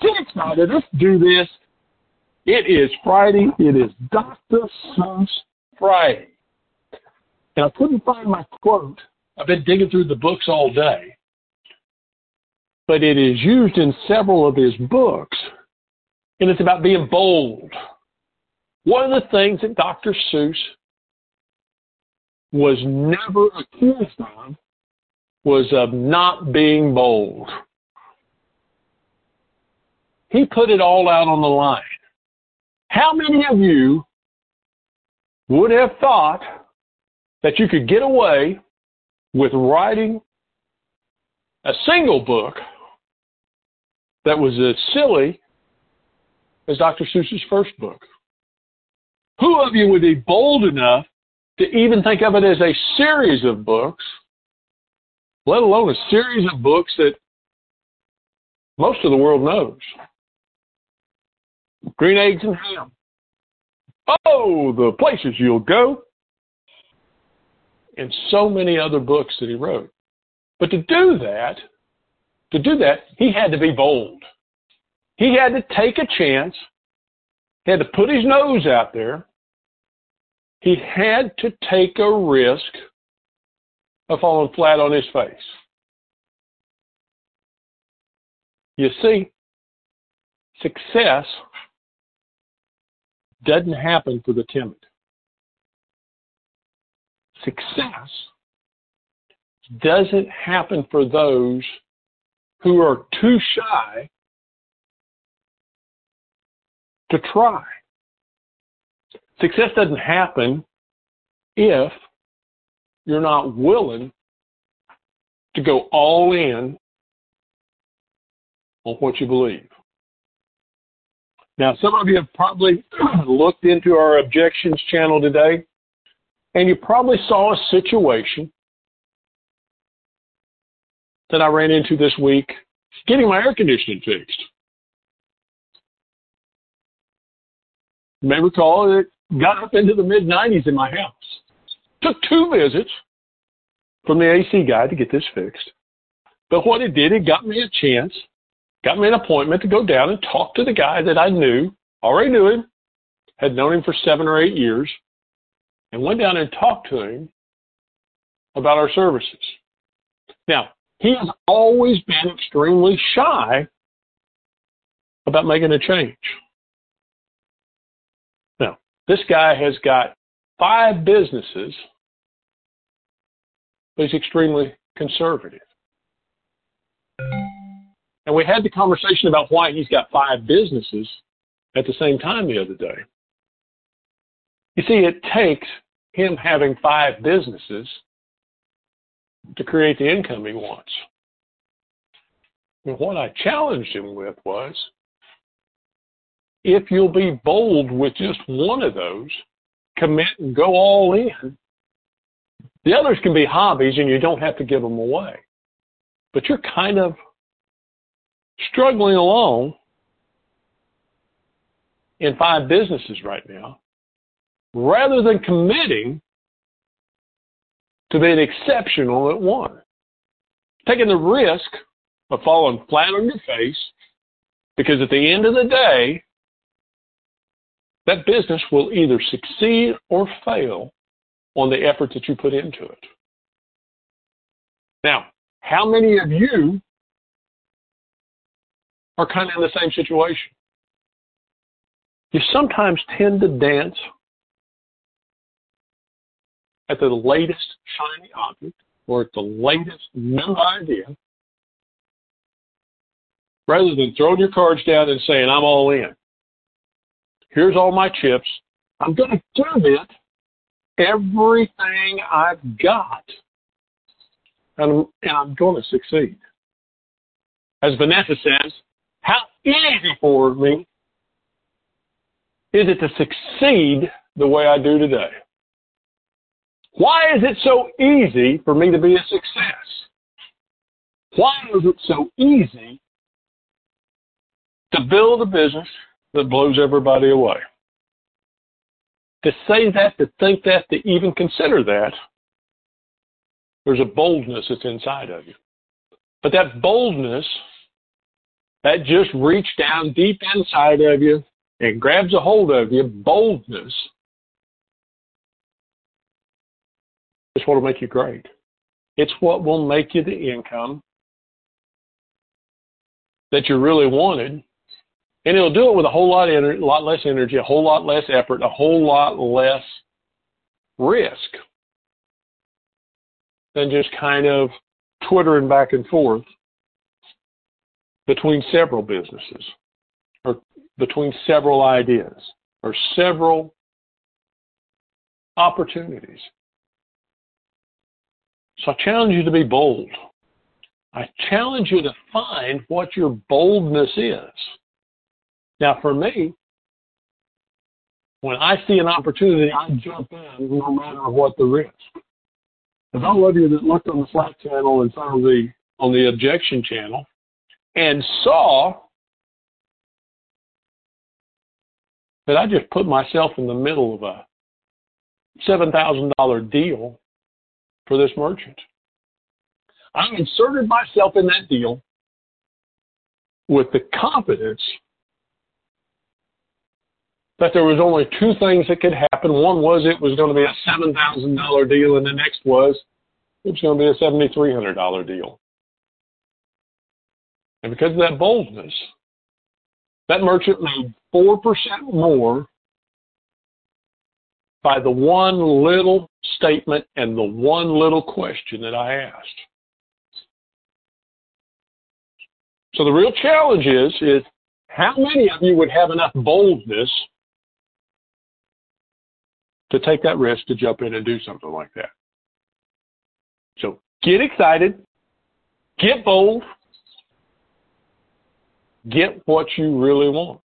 Get excited. Let's do this. It is Friday. It is Dr. Seuss Friday. And I couldn't find my quote. I've been digging through the books all day. But it is used in several of his books. And it's about being bold. One of the things that Dr. Seuss was never accused of was of not being bold. He put it all out on the line. How many of you would have thought that you could get away with writing a single book that was as silly as Dr. Seuss's first book? Who of you would be bold enough to even think of it as a series of books, let alone a series of books that most of the world knows? Green eggs and ham. Oh, the places you'll go. And so many other books that he wrote. But to do that, to do that, he had to be bold. He had to take a chance. He had to put his nose out there. He had to take a risk of falling flat on his face. You see, success doesn't happen for the timid. Success doesn't happen for those who are too shy to try. Success doesn't happen if you're not willing to go all in on what you believe. Now, some of you have probably looked into our objections channel today, and you probably saw a situation that I ran into this week getting my air conditioning fixed. You may recall it got up into the mid 90s in my house. Took two visits from the AC guy to get this fixed. But what it did, it got me a chance got me an appointment to go down and talk to the guy that I knew, already knew him, had known him for seven or eight years, and went down and talked to him about our services. Now, he has always been extremely shy about making a change. Now, this guy has got five businesses, but he's extremely conservative. And we had the conversation about why he's got five businesses at the same time the other day. You see, it takes him having five businesses to create the income he wants. And what I challenged him with was if you'll be bold with just one of those, commit and go all in, the others can be hobbies and you don't have to give them away. But you're kind of struggling along in five businesses right now, rather than committing to being exceptional at one. Taking the risk of falling flat on your face, because at the end of the day, that business will either succeed or fail on the effort that you put into it. Now, how many of you are kind of in the same situation. You sometimes tend to dance at the latest shiny object or at the latest new idea rather than throwing your cards down and saying, I'm all in. Here's all my chips. I'm going to give it everything I've got. And, and I'm going to succeed. As Vanessa says, easy for me is it to succeed the way I do today? Why is it so easy for me to be a success? Why is it so easy to build a business that blows everybody away? To say that, to think that, to even consider that, there's a boldness that's inside of you. But that boldness that just reach down deep inside of you and grabs a hold of you, boldness, is what will make you great. It's what will make you the income that you really wanted. And it'll do it with a whole lot, lot less energy, a whole lot less effort, a whole lot less risk than just kind of twittering back and forth between several businesses or between several ideas or several opportunities. So I challenge you to be bold. I challenge you to find what your boldness is. Now, for me, when I see an opportunity, I jump in no matter what the risk. And all of you that looked on the Slack channel and some of the on the objection channel and saw that I just put myself in the middle of a seven thousand dollar deal for this merchant. I inserted myself in that deal with the confidence that there was only two things that could happen. One was it was going to be a seven thousand dollar deal, and the next was it was going to be a seventy three hundred dollar deal. And because of that boldness, that merchant made four percent more by the one little statement and the one little question that I asked. So the real challenge is is how many of you would have enough boldness to take that risk to jump in and do something like that. So get excited, get bold, get what you really want.